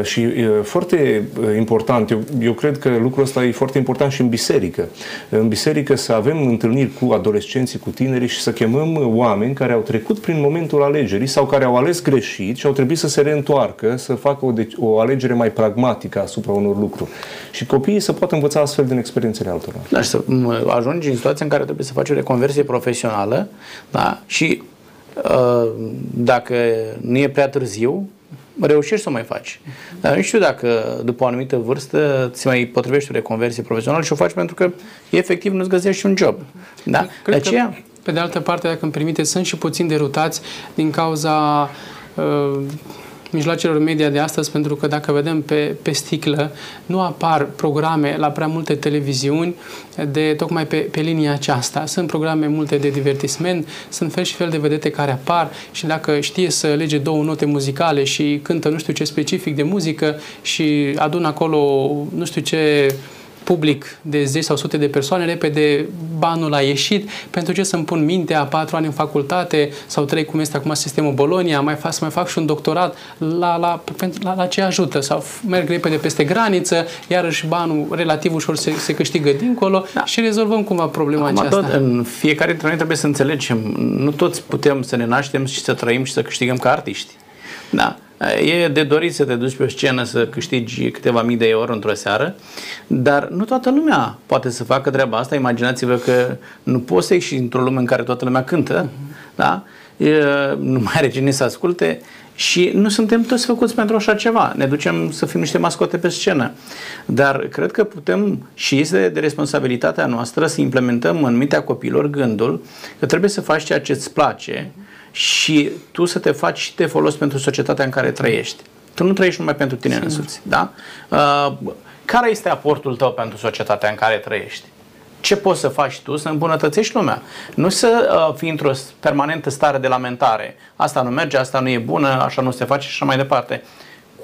și uh, foarte uh, important, eu, eu cred că lucrul ăsta e foarte important și în biserică. În biserică să avem întâlniri cu adolescenții, cu tinerii și să chemăm oameni care au trecut prin momentul alegerii sau care au ales greșit și au trebuit să se reîntoarcă, să facă o, de- o alegere mai pragmatică asupra unor lucruri. Și copiii să poată învăța astfel din experiențele altora. Da, și să ajungi în situația în care trebuie să faci o reconversie profesională da? și dacă nu e prea târziu, reușești să o mai faci. Dar nu știu dacă după o anumită vârstă ți mai potrivește o reconversie profesională și o faci pentru că efectiv nu-ți găsești un job. Da? Cred de aceea... Că, pe de altă parte, dacă îmi permite, sunt și puțin derutați din cauza uh, mijloacelor media de astăzi, pentru că dacă vedem pe, pe sticlă, nu apar programe la prea multe televiziuni de tocmai pe, pe linia aceasta. Sunt programe multe de divertisment, sunt fel și fel de vedete care apar și dacă știe să lege două note muzicale și cântă nu știu ce specific de muzică și adună acolo nu știu ce public de zeci sau sute de persoane, repede banul a ieșit. Pentru ce să-mi pun mintea patru ani în facultate sau trei, cum este acum sistemul Bolonia, mai fac, să mai fac și un doctorat, la, la, pentru, la, la ce ajută? Sau merg repede peste graniță, iarăși banul relativ ușor se, se câștigă dincolo da. și rezolvăm cumva problema acum aceasta. Tot, în fiecare dintre noi trebuie să înțelegem, nu toți putem să ne naștem și să trăim și să câștigăm ca artiști. Da. E de dorit să te duci pe o scenă să câștigi câteva mii de euro într-o seară, dar nu toată lumea poate să facă treaba asta. Imaginați-vă că nu poți să ieși într-o lume în care toată lumea cântă, uh-huh. da? E, nu mai are cine să asculte și nu suntem toți făcuți pentru așa ceva. Ne ducem să fim niște mascote pe scenă. Dar cred că putem și este de responsabilitatea noastră să implementăm în mintea copilor gândul că trebuie să faci ceea ce îți place, și tu să te faci de folos pentru societatea în care trăiești. Tu nu trăiești numai pentru tine Sigur. însuți. Da? Uh, care este aportul tău pentru societatea în care trăiești? Ce poți să faci tu să îmbunătățești lumea? Nu să uh, fii într-o permanentă stare de lamentare. Asta nu merge, asta nu e bună, așa nu se face și așa mai departe.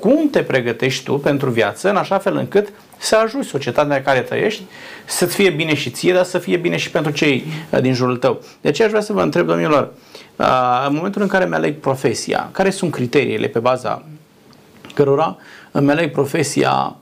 Cum te pregătești tu pentru viață în așa fel încât să ajungi societatea în care trăiești, să-ți fie bine și ție, dar să fie bine și pentru cei uh, din jurul tău. De aceea aș vrea să vă întreb, domnilor, uh, în momentul în care mi aleg profesia, care sunt criteriile pe baza cărora îmi aleg profesia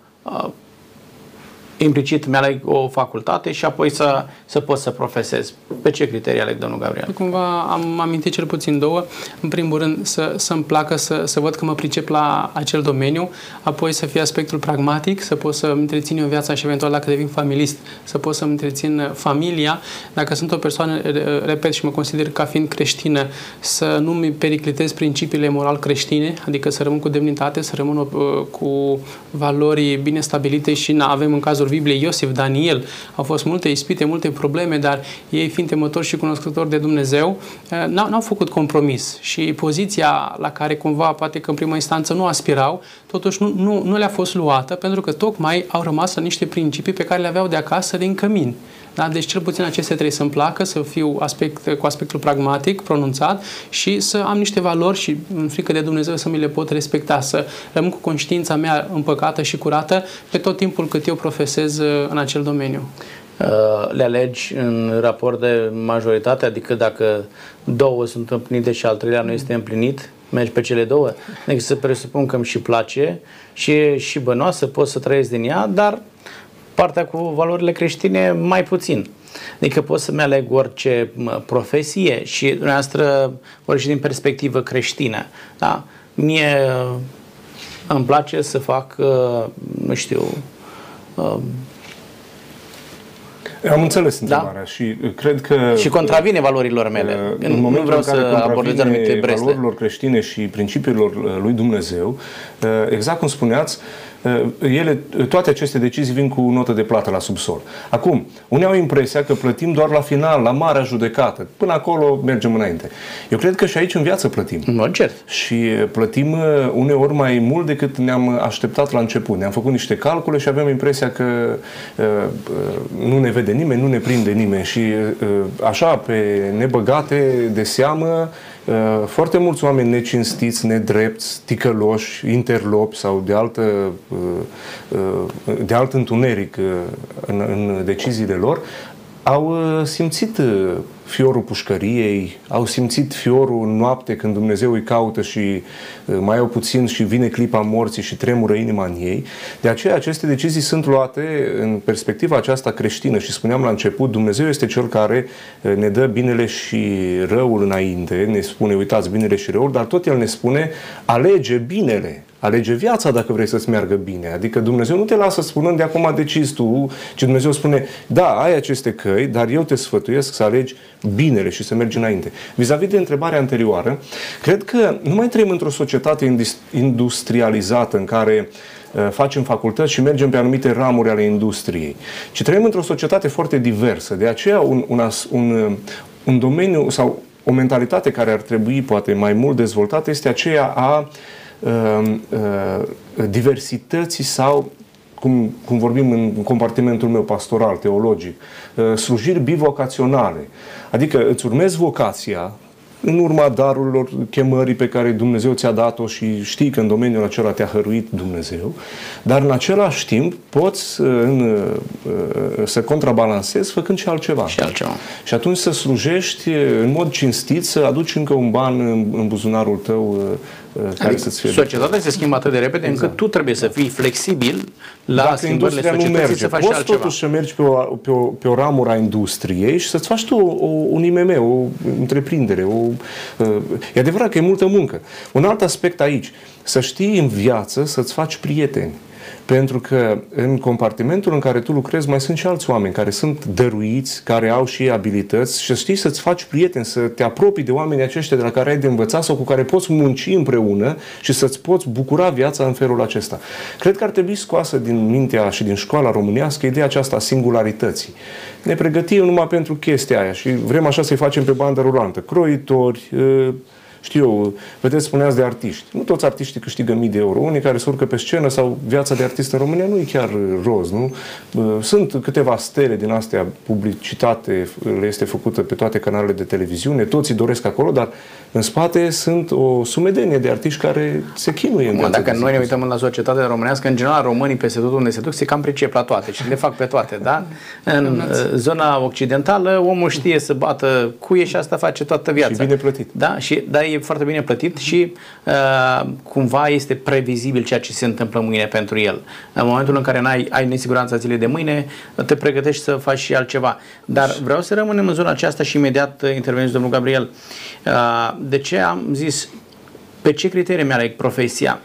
implicit mi-aleg o facultate și apoi să, să pot să profesez. Pe ce criterii aleg domnul Gabriel? Cumva am amintit cel puțin două. În primul rând să, să-mi placă să, să văd că mă pricep la acel domeniu, apoi să fie aspectul pragmatic, să pot să-mi întrețin eu viața și eventual dacă devin familist, să pot să-mi întrețin familia. Dacă sunt o persoană, repet și mă consider ca fiind creștină, să nu mi periclitez principiile moral creștine, adică să rămân cu demnitate, să rămân uh, cu valori bine stabilite și avem în cazul autori Bibliei, Iosif, Daniel, au fost multe ispite, multe probleme, dar ei fiind temători și cunoscători de Dumnezeu, uh, n-au, n-au făcut compromis și poziția la care cumva poate că în primă instanță nu aspirau, totuși nu, nu, nu le-a fost luată pentru că tocmai au rămas la niște principii pe care le aveau de acasă din cămin. Da? Deci cel puțin acestea trebuie să-mi placă, să fiu aspect, cu aspectul pragmatic, pronunțat și să am niște valori și în frică de Dumnezeu să mi le pot respecta, să rămân cu conștiința mea împăcată și curată pe tot timpul cât eu profesez uh, în acel domeniu uh, le alegi în raport de majoritate, adică dacă două sunt împlinite și al treilea nu este împlinit, mergi pe cele două. Deci să presupun că îmi și place și e și bănoasă, pot să trăiesc din ea, dar partea cu valorile creștine mai puțin. Adică pot să-mi aleg orice profesie și dumneavoastră ori și din perspectivă creștină. Da? Mie uh, îmi place să fac, uh, nu știu, uh, am înțeles da. întrebarea da? și cred că... Și contravine valorilor mele. În, în momentul vreau în care să abordez anumite valorilor creștine și principiilor lui Dumnezeu, exact cum spuneați, Eh, ele, toate aceste decizii vin cu notă de plată la subsol. Acum, unii au impresia că plătim doar la final, la marea judecată. Până acolo mergem înainte. Eu cred că și aici în viață plătim. Mă cer. Și plătim eh, uneori mai mult decât ne-am așteptat la început. Ne-am făcut niște calcule și avem impresia că uh, nu ne vede nimeni, nu ne prinde nimeni și uh, așa pe nebăgate de seamă Uh, foarte mulți oameni necinstiți, nedrepți, ticăloși, interlopi sau de, altă, uh, uh, de alt întuneric în, în deciziile lor, au simțit fiorul pușcăriei, au simțit fiorul în noapte când Dumnezeu îi caută și uh, mai au puțin și vine clipa morții și tremură inima în ei. De aceea aceste decizii sunt luate în perspectiva aceasta creștină și spuneam la început, Dumnezeu este cel care uh, ne dă binele și răul înainte, ne spune, uitați, binele și răul, dar tot El ne spune, alege binele, Alege viața dacă vrei să-ți meargă bine. Adică Dumnezeu nu te lasă spunând de acum decizi tu, ci Dumnezeu spune, da, ai aceste căi, dar eu te sfătuiesc să alegi binele și să mergi înainte. Vis-a-vis de întrebarea anterioară, cred că nu mai trăim într-o societate industrializată în care uh, facem facultăți și mergem pe anumite ramuri ale industriei, ci trăim într-o societate foarte diversă. De aceea un, un, un, un domeniu sau o mentalitate care ar trebui poate mai mult dezvoltată este aceea a uh, uh, diversității sau cum, cum vorbim în compartimentul meu pastoral, teologic, uh, slujiri bivocaționale. Adică îți urmezi vocația în urma darurilor, chemării pe care Dumnezeu ți-a dat-o și știi că în domeniul acela te-a hăruit Dumnezeu, dar în același timp poți uh, în, uh, să contrabalancezi făcând și altceva. Și altceva. Și atunci să slujești în mod cinstit, să aduci încă un ban în, în buzunarul tău care adică să-ți fie societatea se schimbă atât de repede exact. încât tu trebuie să fii flexibil la Dacă schimbările societății nu merge, să faci poți altceva. totuși să mergi pe o, pe, o, pe o ramură a industriei și să-ți faci tu o, un IMM, o întreprindere. O, uh, e adevărat că e multă muncă. Un alt aspect aici, să știi în viață să-ți faci prieteni. Pentru că în compartimentul în care tu lucrezi mai sunt și alți oameni care sunt dăruiți, care au și abilități și știi să-ți faci prieteni, să te apropii de oamenii aceștia de la care ai de învățat sau cu care poți munci împreună și să-ți poți bucura viața în felul acesta. Cred că ar trebui scoasă din mintea și din școala românească ideea aceasta a singularității. Ne pregătim numai pentru chestia aia și vrem așa să-i facem pe bandă rulantă. Croitori, știu eu, vedeți, spuneați de artiști. Nu toți artiștii câștigă mii de euro. Unii care se urcă pe scenă sau viața de artist în România nu e chiar roz, nu? Sunt câteva stele din astea, publicitate le este făcută pe toate canalele de televiziune, toți doresc acolo, dar în spate sunt o sumedenie de artiști care se chinuie în Mă, Dacă noi ne uităm la societatea românească, în general românii peste tot unde se duc se cam pricep la toate și le fac pe toate, da? În zona occidentală omul știe să bată cuie și asta face toată viața. Și bine plătit. Da, și, da e foarte bine plătit și uh, cumva este previzibil ceea ce se întâmplă mâine pentru el. În momentul în care n-ai, ai nesiguranța zilei de mâine, te pregătești să faci și altceva. Dar vreau să rămânem în zona aceasta și imediat interveniți domnul Gabriel. Uh, de ce am zis pe ce criterii mi-aleg profesia?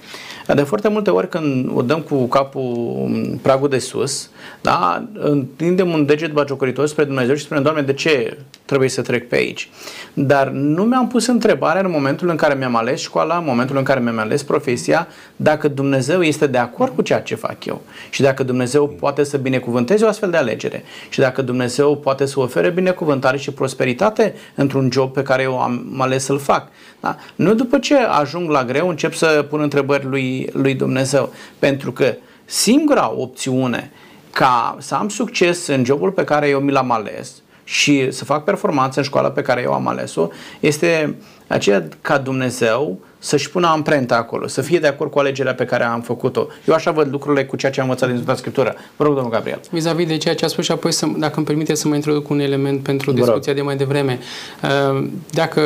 De foarte multe ori când o dăm cu capul în pragul de sus, da, întindem un deget bagiocoritor spre Dumnezeu și spunem, Doamne, de ce trebuie să trec pe aici? Dar nu mi-am pus întrebarea în momentul în care mi-am ales școala, în momentul în care mi-am ales profesia, dacă Dumnezeu este de acord cu ceea ce fac eu și dacă Dumnezeu poate să binecuvânteze o astfel de alegere și dacă Dumnezeu poate să ofere binecuvântare și prosperitate într-un job pe care eu am ales să-l fac. Da? Nu după ce ajung la greu încep să pun întrebări lui, lui Dumnezeu, pentru că singura opțiune ca să am succes în jobul pe care eu mi l-am ales și să fac performanță în școala pe care eu am ales-o, este aceea ca Dumnezeu să-și pună amprenta acolo, să fie de acord cu alegerea pe care am făcut-o. Eu așa văd lucrurile cu ceea ce am învățat din Sfânta Scriptură. Vă rog, domnul Gabriel. Vis-a-vis de ceea ce a spus și apoi, să, dacă îmi permite să mă introduc un element pentru discuția de mai devreme. Uh, dacă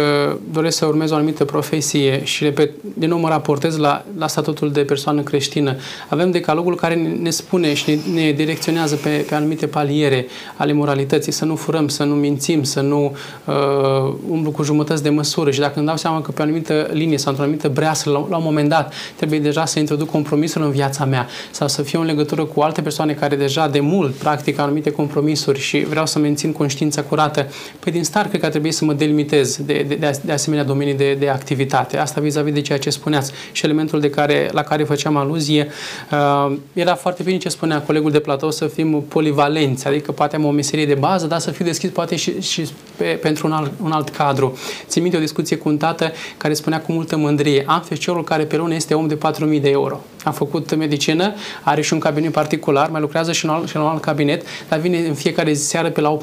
doresc să urmez o anumită profesie și, repet, din nou mă raportez la, la statutul de persoană creștină, avem decalogul care ne spune și ne, ne direcționează pe, pe anumite paliere ale moralității, să nu furăm, să nu mințim, să nu uh, umblu cu jumătăți de măsură și dacă îmi dau seama că pe o anumită linie sau într-o anumită breasă, la, la un moment dat, trebuie deja să introduc compromisul în viața mea sau să fiu în legătură cu alte persoane care deja de mult practică anumite compromisuri și vreau să mențin conștiința curată, păi din start cred că trebuie să mă delimitez de, de, de, de asemenea domenii de, de activitate. Asta vis-a-vis de ceea ce spuneați și elementul de care, la care făceam aluzie. Uh, era foarte bine ce spunea colegul de platou să fim polivalenți, adică poate am o meserie de bază, dar să fiu deschis poate și, și pe, pentru un alt, un alt cadru. Țin minte o discuție cu un tată care spunea cu multă mândrie, am feciorul care pe lună este om de 4.000 de euro. A făcut medicină, are și un cabinet particular, mai lucrează și în alt, și în alt cabinet, dar vine în fiecare seară pe la 8-9.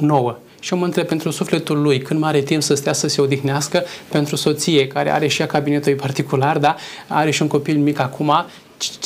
Și eu mă întreb pentru sufletul lui, când mai are timp să stea să se odihnească, pentru soție, care are și ea cabinetul ei particular, da? are și un copil mic acum,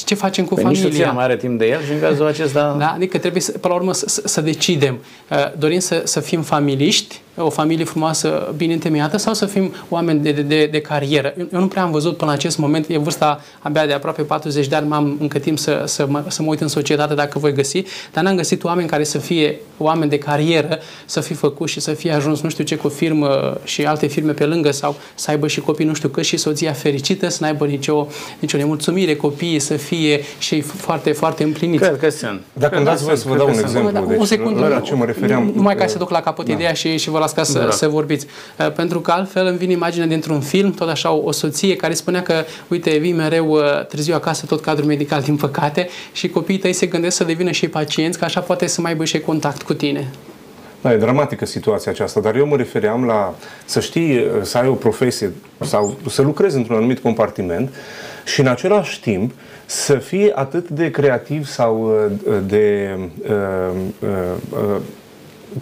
ce facem cu păi familia? Nici mai are timp de el și în cazul acesta... Da, adică trebuie, să, până la urmă, să, să decidem. Uh, dorim să, să fim familiști, o familie frumoasă, bine întemeiată, sau să fim oameni de, de, de carieră. Eu nu prea am văzut până la acest moment, e vârsta abia de aproape 40 de ani, m-am încă timp să, să, mă, să mă uit în societate dacă voi găsi, dar n-am găsit oameni care să fie oameni de carieră, să fi făcut și să fie ajuns nu știu ce cu o firmă și alte firme pe lângă sau să aibă și copii nu știu că și soția fericită, să n-aibă nicio, nicio nemulțumire, copiii să fie și foarte, foarte împliniți. Cred că sunt. Dacă îmi dați voie să vă dau un exemplu. Deci, o secundă, la ce mă refeream. Numai ca să duc la capăt da. ideea și, și vă las ca să, da. să vorbiți. Uh, pentru că altfel îmi vine imaginea dintr-un film, tot așa o, o soție care spunea că, uite, vii mereu uh, târziu acasă, tot cadrul medical, din păcate, și copiii tăi se gândesc să devină și pacienți, că așa poate să mai aibă și contact cu tine. Da, e dramatică situația aceasta, dar eu mă refeream la să știi, să ai o profesie sau să lucrezi într-un anumit compartiment și în același timp să fie atât de creativ sau uh, de uh, uh, uh,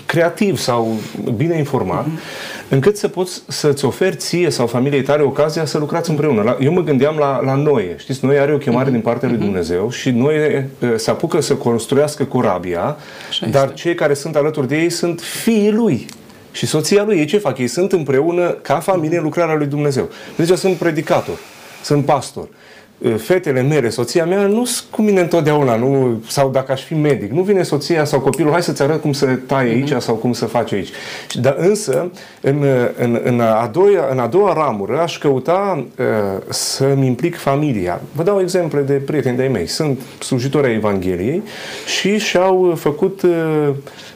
creativ sau bine informat, uh-huh. încât să poți să-ți oferi ție sau familiei tale ocazia să lucrați împreună. Eu mă gândeam la, la Noe. Știți, Noe are o chemare uh-huh. din partea lui Dumnezeu și Noe se apucă să construiască corabia, Așa dar este. cei care sunt alături de ei sunt fiii lui. Și soția lui, ei ce fac? Ei sunt împreună ca familie în lucrarea lui Dumnezeu. Deci sunt predicator, sunt pastor. Uh, fetele mele, soția mea, nu sunt cu mine întotdeauna, nu, sau dacă aș fi medic, nu vine soția sau copilul, hai să-ți arăt cum să tai aici uh-huh. sau cum să faci aici. Dar însă, în, în, în, a doua, în a doua ramură, aș căuta uh, să-mi implic familia. Vă dau exemple de prieteni de-ai mei. Sunt slujitori ai Evangheliei și și-au făcut uh,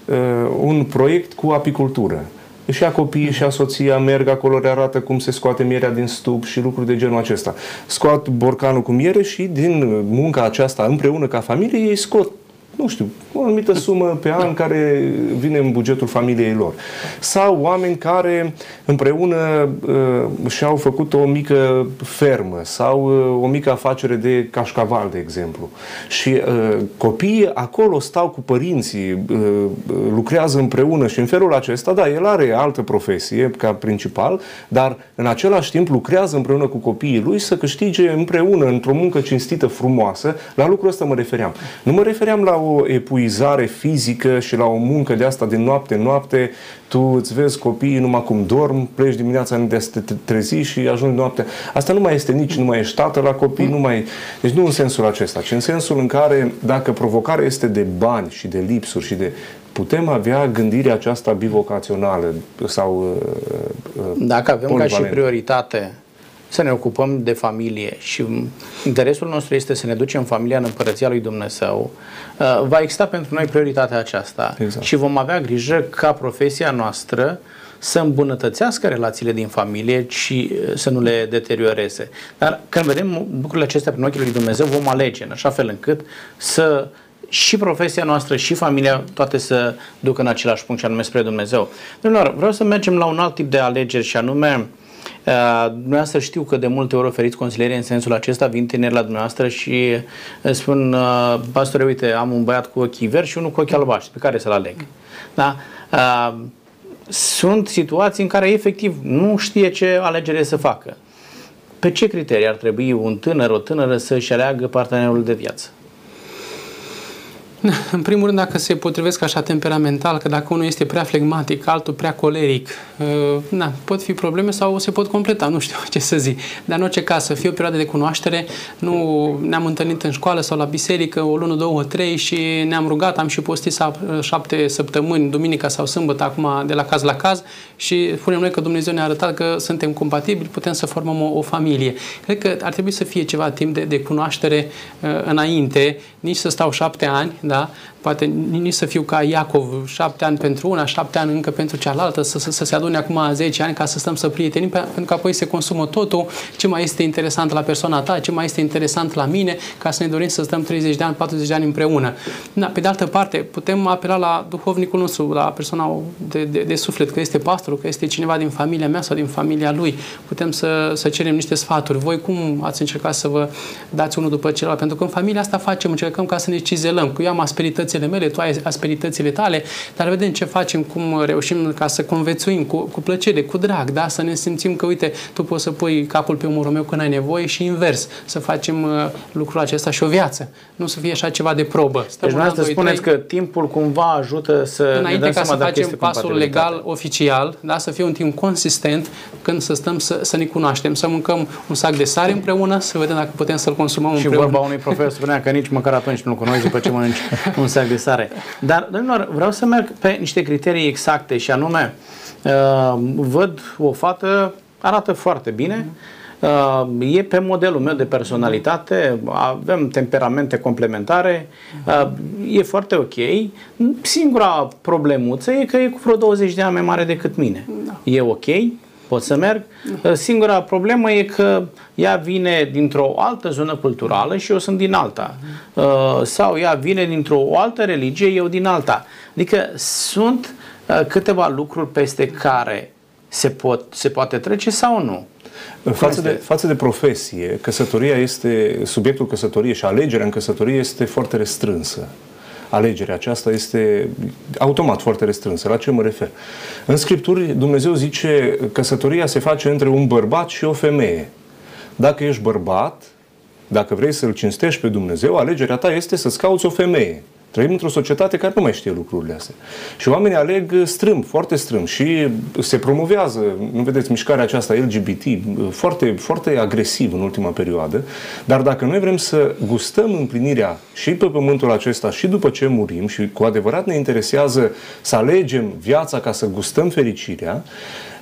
uh, un proiect cu apicultură și a copiii și a soția merg acolo, le arată cum se scoate mierea din stup și lucruri de genul acesta. Scot borcanul cu miere și din munca aceasta împreună ca familie ei scot nu știu, o anumită sumă pe an care vine în bugetul familiei lor. Sau oameni care împreună uh, și-au făcut o mică fermă sau uh, o mică afacere de cașcaval, de exemplu. Și uh, copiii acolo stau cu părinții, uh, lucrează împreună și în felul acesta, da, el are altă profesie ca principal, dar în același timp lucrează împreună cu copiii lui să câștige împreună într-o muncă cinstită, frumoasă. La lucrul ăsta mă refeream. Nu mă refeream la o epuizare fizică și la o muncă de asta de noapte noapte, tu îți vezi copiii numai cum dorm, pleci dimineața de să te trezi și ajungi noaptea. Asta nu mai este nici, nu mai ești ștată la copii, nu mai... Deci nu în sensul acesta, ci în sensul în care dacă provocarea este de bani și de lipsuri și de putem avea gândirea aceasta bivocațională sau uh, uh Dacă avem polivalent. ca și prioritate să ne ocupăm de familie și interesul nostru este să ne ducem familia în împărăția lui Dumnezeu, uh, va exista pentru noi prioritatea aceasta exact. și vom avea grijă ca profesia noastră să îmbunătățească relațiile din familie și uh, să nu le deterioreze. Dar când vedem lucrurile acestea prin ochii lui Dumnezeu, vom alege în așa fel încât să și profesia noastră și familia toate să ducă în același punct și anume spre Dumnezeu. Domnilor, vreau să mergem la un alt tip de alegeri și anume Uh, dumneavoastră știu că de multe ori oferiți consiliere în sensul acesta, vin tineri la dumneavoastră și uh, spun, uh, pastore, uite, am un băiat cu ochii verzi și unul cu ochii albaștri, pe care să-l aleg. Da? Sunt situații în care efectiv nu știe ce alegere să facă. Pe ce criterii ar trebui un tânăr, o tânără să-și aleagă partenerul de viață? În primul rând, dacă se potrivesc așa temperamental, că dacă unul este prea flegmatic, altul prea coleric, uh, na, pot fi probleme sau se pot completa, nu știu ce să zic. Dar în orice caz, să fie o perioadă de cunoaștere, nu ne-am întâlnit în școală sau la biserică o lună, două, trei și ne-am rugat, am și postit șapte săptămâni, duminica sau sâmbătă, acum de la caz la caz și spunem noi că Dumnezeu ne-a arătat că suntem compatibili, putem să formăm o, o familie. Cred că ar trebui să fie ceva timp de, de cunoaștere uh, înainte, nici să stau șapte ani, da? Poate nici să fiu ca Iacov, șapte ani pentru una, șapte ani încă pentru cealaltă, să, să, să se adune acum 10 ani ca să stăm să prietenim, pentru că apoi se consumă totul, ce mai este interesant la persoana ta, ce mai este interesant la mine, ca să ne dorim să stăm 30 de ani, 40 de ani împreună. Da, pe de altă parte, putem apela la duhovnicul nostru, la persoana de, de, de suflet, că este pastorul, că este cineva din familia mea sau din familia lui. Putem să, să cerem niște sfaturi. Voi cum ați încercat să vă dați unul după celălalt? Pentru că în familia asta facem, încercăm ca să ne cizelăm. Că eu am asperitățile mele, tu ai asperitățile tale, dar vedem ce facem, cum reușim ca să convețuim cu, cu plăcere, cu drag, da? să ne simțim că, uite, tu poți să pui capul pe umărul meu când ai nevoie și invers, să facem uh, lucrul acesta și o viață. Nu să fie așa ceva de probă. Stăm deci dumneavoastră spuneți că timpul cumva ajută să Înainte ne ca să facem pasul legal, oficial, da? să fie un timp consistent când să stăm să, să ne cunoaștem, să mâncăm un sac de sare împreună, să vedem dacă putem să-l consumăm și împreună. Și vorba unui profesor spunea că nici măcar atunci nu-l cunoști după ce mănânci un sac de sare. Dar, domnilor, vreau să merg pe niște criterii exacte și anume, uh, văd o fată, arată foarte bine, uh, e pe modelul meu de personalitate, avem temperamente complementare, uh, e foarte ok. Singura problemuță e că e cu vreo 20 de ani mai mare decât mine. Da. E ok, pot să merg. Singura problemă e că ea vine dintr-o altă zonă culturală și eu sunt din alta. Uh, sau ea vine dintr-o altă religie, eu din alta. Adică sunt uh, câteva lucruri peste care se, pot, se poate trece sau nu. Față de, față de profesie, căsătoria este, subiectul căsătoriei și alegerea în căsătorie este foarte restrânsă alegerea aceasta este automat foarte restrânsă. La ce mă refer? În Scripturi Dumnezeu zice că căsătoria se face între un bărbat și o femeie. Dacă ești bărbat, dacă vrei să-L cinstești pe Dumnezeu, alegerea ta este să-ți cauți o femeie. Trăim într-o societate care nu mai știe lucrurile astea. Și oamenii aleg strâm, foarte strâm și se promovează, nu vedeți, mișcarea aceasta LGBT foarte, foarte agresiv în ultima perioadă, dar dacă noi vrem să gustăm împlinirea și pe pământul acesta și după ce murim și cu adevărat ne interesează să alegem viața ca să gustăm fericirea,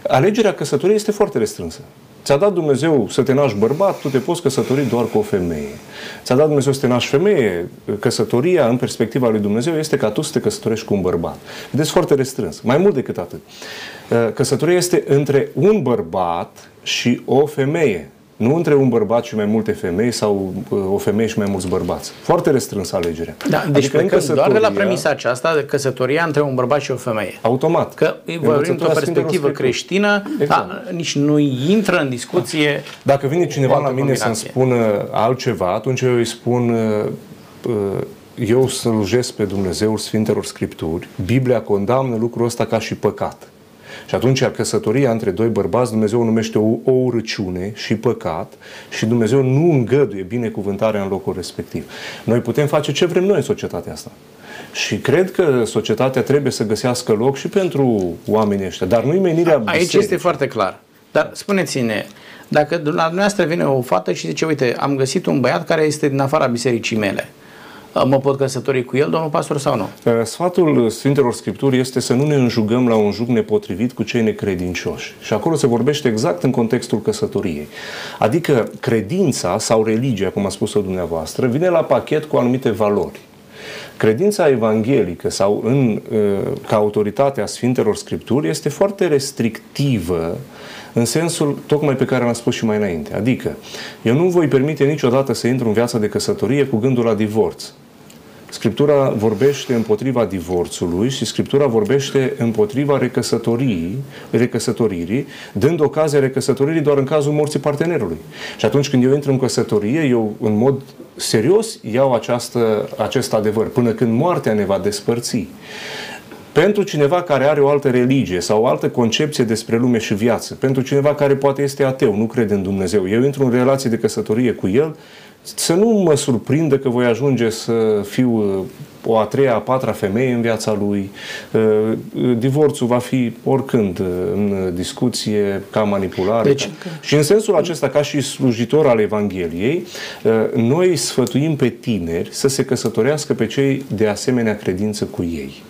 alegerea căsătoriei este foarte restrânsă. Ți-a dat Dumnezeu să te naști bărbat, tu te poți căsători doar cu o femeie. Ți-a dat Dumnezeu să te naști femeie, căsătoria în perspectiva lui Dumnezeu este ca tu să te căsătorești cu un bărbat. Vedeți, foarte restrâns. Mai mult decât atât. Căsătoria este între un bărbat și o femeie. Nu între un bărbat și mai multe femei sau uh, o femeie și mai mulți bărbați. Foarte restrânsă alegerea. Da, deci adică căsătoria... doar de la premisa aceasta de căsătoria între un bărbat și o femeie. Automat. Că vorbim într-o perspectivă creștină, exact. da, nici nu intră în discuție. Da. Dacă vine cineva la mine să-mi spună altceva, atunci eu îi spun uh, eu slujesc pe Dumnezeu Sfintelor Scripturi, Biblia condamnă lucrul ăsta ca și păcat. Și atunci căsătoria între doi bărbați Dumnezeu o numește o, o urăciune și păcat și Dumnezeu nu îngăduie binecuvântarea în locul respectiv. Noi putem face ce vrem noi în societatea asta. Și cred că societatea trebuie să găsească loc și pentru oamenii ăștia, dar nu-i menirea Aici este foarte clar. Dar spuneți-ne, dacă la dumneavoastră vine o fată și zice, uite, am găsit un băiat care este din afara bisericii mele, mă pot căsători cu el, domnul pastor, sau nu? Sfatul Sfintelor Scripturi este să nu ne înjugăm la un jug nepotrivit cu cei necredincioși. Și acolo se vorbește exact în contextul căsătoriei. Adică credința sau religia, cum a spus-o dumneavoastră, vine la pachet cu anumite valori. Credința evanghelică sau în, ca autoritate a Sfintelor Scripturi este foarte restrictivă în sensul tocmai pe care l-am spus și mai înainte. Adică, eu nu voi permite niciodată să intru în viața de căsătorie cu gândul la divorț. Scriptura vorbește împotriva divorțului și Scriptura vorbește împotriva recăsătoriei, recăsătoririi, dând ocazia recăsătoririi doar în cazul morții partenerului. Și atunci când eu intru în căsătorie, eu în mod serios iau această, acest adevăr, până când moartea ne va despărți. Pentru cineva care are o altă religie sau o altă concepție despre lume și viață, pentru cineva care poate este ateu, nu crede în Dumnezeu, eu intru în relație de căsătorie cu el, să nu mă surprindă că voi ajunge să fiu uh, o a treia, a patra femeie în viața lui. Uh, divorțul va fi oricând uh, în discuție, ca manipulare. Deci, și în sensul acesta, ca și slujitor al Evangheliei, noi sfătuim pe tineri să se căsătorească pe cei de asemenea credință cu ei.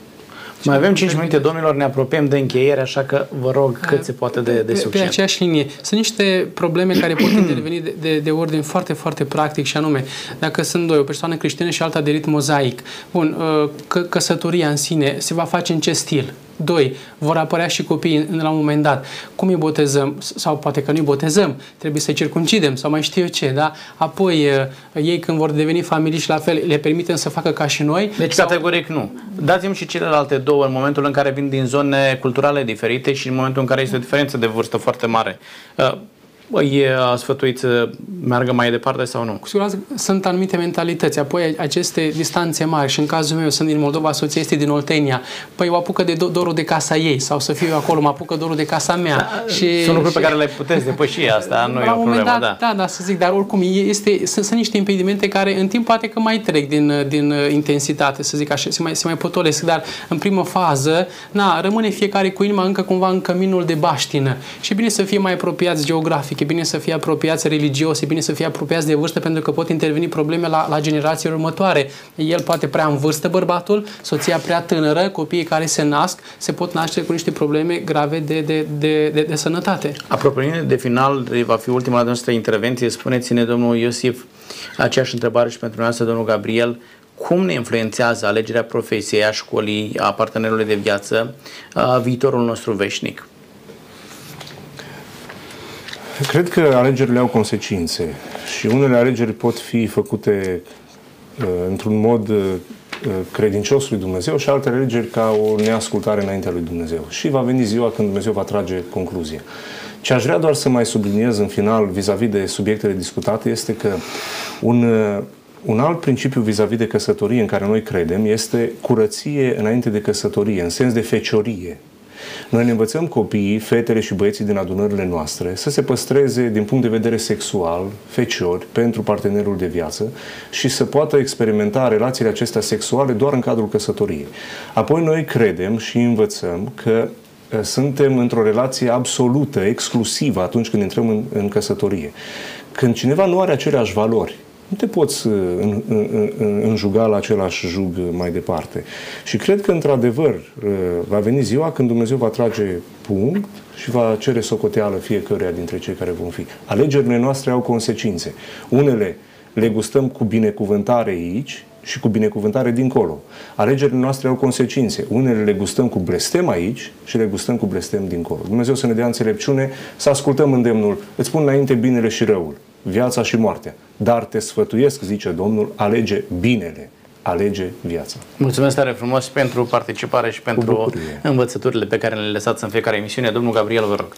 Mai avem 5 minute, domnilor, ne apropiem de încheiere, așa că vă rog cât se poate de, de succint. Pe, pe aceeași linie. Sunt niște probleme care pot interveni de, de, de ordin foarte, foarte practic și anume, dacă sunt doi, o persoană creștină și alta de rit mozaic, bun, uh, că, căsătoria în sine se va face în ce stil? Doi, vor apărea și copii la un moment dat. Cum îi botezăm? Sau poate că nu îi botezăm, trebuie să-i circuncidem sau mai știu eu ce, da? Apoi, ei când vor deveni familii și la fel, le permitem să facă ca și noi? Deci sau... categoric nu. Dați-mi și celelalte două în momentul în care vin din zone culturale diferite și în momentul în care este o diferență de vârstă foarte mare e sfătuit să meargă mai departe sau nu? Cu siguranță sunt anumite mentalități. Apoi aceste distanțe mari și în cazul meu sunt din Moldova, soția este din Oltenia. Păi o apucă de dorul de casa ei sau să fiu eu acolo, mă apucă dorul de casa mea. Da, și, sunt lucruri și, pe care le puteți depăși asta, nu e o problemă. Dat, da. da, da, să zic, dar oricum este, sunt, sunt niște impedimente care în timp poate că mai trec din, din intensitate, să zic așa, se mai, se mai potolesc, dar în primă fază, na, rămâne fiecare cu inima încă cumva în căminul de baștină și bine să fie mai apropiați geografic e bine să fie apropiați religios, e bine să fie apropiați de vârstă pentru că pot interveni probleme la, la generațiile următoare. El poate prea în vârstă bărbatul, soția prea tânără, copiii care se nasc se pot naște cu niște probleme grave de, de, de, de, de sănătate. Apropo de final, va fi ultima noastră intervenție. Spuneți-ne, domnul Iosif, aceeași întrebare și pentru noastră, domnul Gabriel, cum ne influențează alegerea profesiei, a școlii, a partenerului de viață, a viitorul nostru veșnic? Cred că alegerile au consecințe și unele alegeri pot fi făcute uh, într-un mod uh, credincios lui Dumnezeu și alte alegeri ca o neascultare înaintea lui Dumnezeu. Și va veni ziua când Dumnezeu va trage concluzia. Ce aș vrea doar să mai subliniez în final vis-a-vis de subiectele discutate este că un, uh, un alt principiu vis-a-vis de căsătorie în care noi credem este curăție înainte de căsătorie, în sens de feciorie. Noi ne învățăm copiii, fetele și băieții din adunările noastre să se păstreze din punct de vedere sexual, feciori, pentru partenerul de viață și să poată experimenta relațiile acestea sexuale doar în cadrul căsătoriei. Apoi noi credem și învățăm că eh, suntem într-o relație absolută, exclusivă atunci când intrăm în, în căsătorie. Când cineva nu are aceleași valori, nu te poți uh, în, în, în, înjuga la același jug mai departe. Și cred că, într-adevăr, uh, va veni ziua când Dumnezeu va trage punct și va cere socoteală fiecăruia dintre cei care vom fi. Alegerile noastre au consecințe. Unele le gustăm cu binecuvântare aici și cu binecuvântare dincolo. Alegerile noastre au consecințe. Unele le gustăm cu blestem aici și le gustăm cu blestem dincolo. Dumnezeu să ne dea înțelepciune, să ascultăm îndemnul. Îți spun înainte binele și răul viața și moartea. Dar te sfătuiesc, zice Domnul, alege binele, alege viața. Mulțumesc tare frumos pentru participare și pentru învățăturile pe care le lăsați în fiecare emisiune. Domnul Gabriel, vă rog.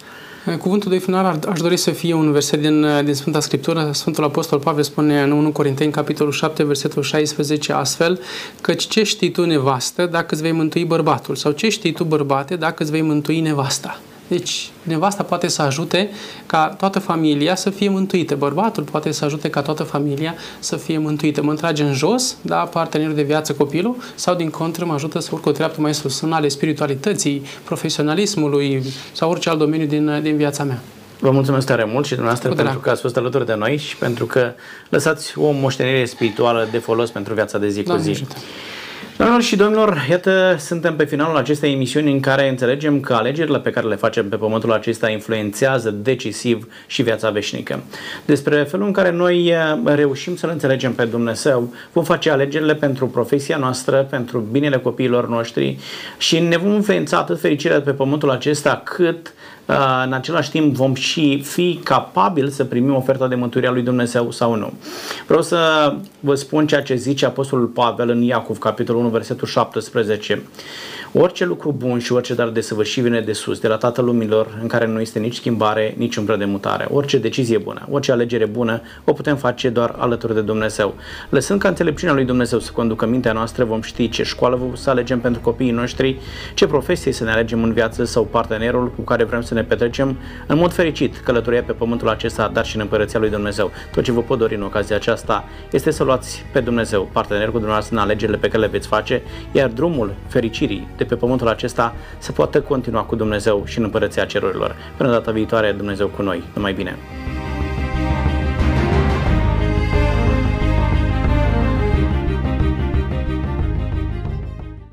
Cuvântul de final aș dori să fie un verset din, din Sfânta Scriptură. Sfântul Apostol Pavel spune în 1 Corinteni, capitolul 7, versetul 16, astfel, căci ce știi tu nevastă dacă îți vei mântui bărbatul? Sau ce știi tu bărbate dacă îți vei mântui nevasta? Deci, nevasta poate să ajute ca toată familia să fie mântuită. Bărbatul poate să ajute ca toată familia să fie mântuită. Mă întrage în jos, da, partenerul de viață copilul, sau din contră mă ajută să urc o treaptă mai sus în ale spiritualității, profesionalismului sau orice alt domeniu din, din viața mea. Vă mulțumesc tare mult și dumneavoastră pentru că ați fost alături de noi și pentru că lăsați o moștenire spirituală de folos pentru viața de zi cu zi. Ajută. Doamnelor și domnilor, iată, suntem pe finalul acestei emisiuni în care înțelegem că alegerile pe care le facem pe pământul acesta influențează decisiv și viața veșnică. Despre felul în care noi eh, reușim să-L înțelegem pe Dumnezeu, vom face alegerile pentru profesia noastră, pentru binele copiilor noștri și ne vom influența atât fericirea pe pământul acesta cât Uh, în același timp vom și fi capabili să primim oferta de mântuire a lui Dumnezeu sau nu. Vreau să vă spun ceea ce zice Apostolul Pavel în Iacov, capitolul 1, versetul 17. Orice lucru bun și orice dar de săvârșit vine de sus, de la Tatăl Lumilor, în care nu este nici schimbare, nici umbră de mutare. Orice decizie bună, orice alegere bună, o putem face doar alături de Dumnezeu. Lăsând ca înțelepciunea lui Dumnezeu să conducă mintea noastră, vom ști ce școală să alegem pentru copiii noștri, ce profesie să ne alegem în viață sau partenerul cu care vrem să ne petrecem în mod fericit călătoria pe pământul acesta, dar și în împărăția lui Dumnezeu. Tot ce vă pot dori în ocazia aceasta este să luați pe Dumnezeu, partener cu dumneavoastră în alegerile pe care le veți face, iar drumul fericirii de pe pământul acesta să poată continua cu Dumnezeu și în împărăția cerurilor. Până data viitoare, Dumnezeu cu noi. Numai bine!